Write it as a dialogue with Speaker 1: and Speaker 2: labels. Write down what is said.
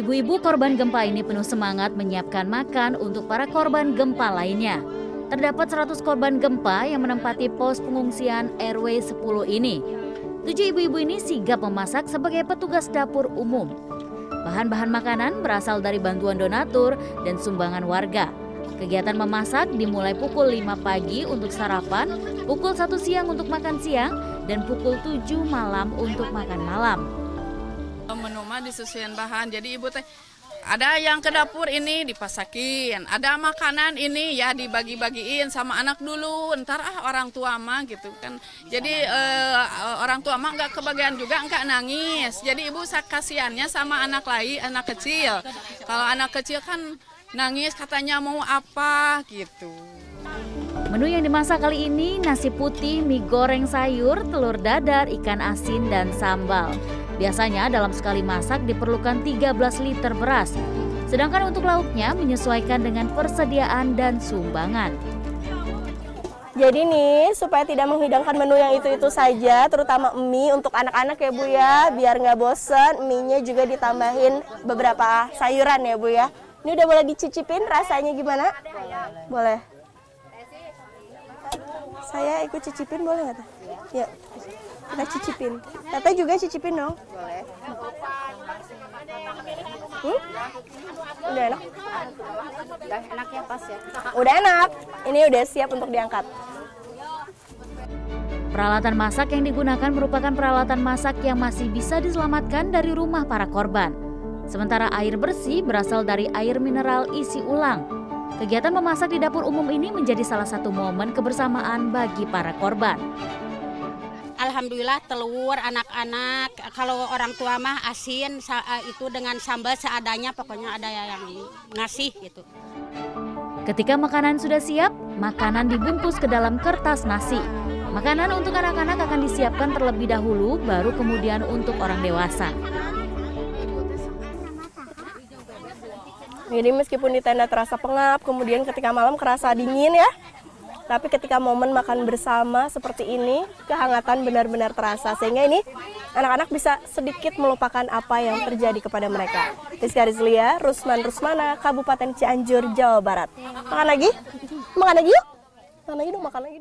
Speaker 1: Ibu-ibu korban gempa ini penuh semangat menyiapkan makan untuk para korban gempa lainnya. Terdapat 100 korban gempa yang menempati pos pengungsian RW 10 ini. Tujuh ibu-ibu ini sigap memasak sebagai petugas dapur umum. Bahan-bahan makanan berasal dari bantuan donatur dan sumbangan warga. Kegiatan memasak dimulai pukul 5 pagi untuk sarapan, pukul 1 siang untuk makan siang, dan pukul 7 malam untuk makan malam.
Speaker 2: Menu mah disesuaikan bahan. Jadi ibu teh ada yang ke dapur ini dipasakin, ada makanan ini ya dibagi-bagiin sama anak dulu. Ntar ah orang tua mah gitu kan. Jadi eh, orang tua mah nggak kebagian juga nggak nangis. Jadi ibu kasihannya sama anak lain, anak kecil. Kalau anak kecil kan nangis katanya mau apa gitu.
Speaker 1: Menu yang dimasak kali ini nasi putih, mie goreng sayur, telur dadar, ikan asin, dan sambal. Biasanya dalam sekali masak diperlukan 13 liter beras. Sedangkan untuk lauknya menyesuaikan dengan persediaan dan sumbangan.
Speaker 3: Jadi nih supaya tidak menghidangkan menu yang itu-itu saja, terutama mie untuk anak-anak ya Bu ya, biar nggak bosen, mie-nya juga ditambahin beberapa sayuran ya Bu ya. Ini udah boleh dicicipin rasanya gimana? Boleh. Saya ikut cicipin boleh nggak? Teh? Ya, kita cicipin. Tete juga cicipin dong. Boleh. Hmm? Udah enak?
Speaker 4: Udah enak ya pas ya.
Speaker 3: Udah enak. Ini udah siap untuk diangkat.
Speaker 1: Peralatan masak yang digunakan merupakan peralatan masak yang masih bisa diselamatkan dari rumah para korban. Sementara air bersih berasal dari air mineral isi ulang. Kegiatan memasak di dapur umum ini menjadi salah satu momen kebersamaan bagi para korban.
Speaker 4: Alhamdulillah telur anak-anak kalau orang tua mah asin itu dengan sambal seadanya pokoknya ada yang ngasih gitu.
Speaker 1: Ketika makanan sudah siap, makanan dibungkus ke dalam kertas nasi. Makanan untuk anak-anak akan disiapkan terlebih dahulu, baru kemudian untuk orang dewasa.
Speaker 3: Jadi meskipun di tenda terasa pengap, kemudian ketika malam kerasa dingin ya. Tapi ketika momen makan bersama seperti ini, kehangatan benar-benar terasa. Sehingga ini anak-anak bisa sedikit melupakan apa yang terjadi kepada mereka. Rizka Rizlia, Rusman Rusmana, Kabupaten Cianjur, Jawa Barat. Makan lagi? Makan lagi yuk? Makan lagi dong, makan lagi.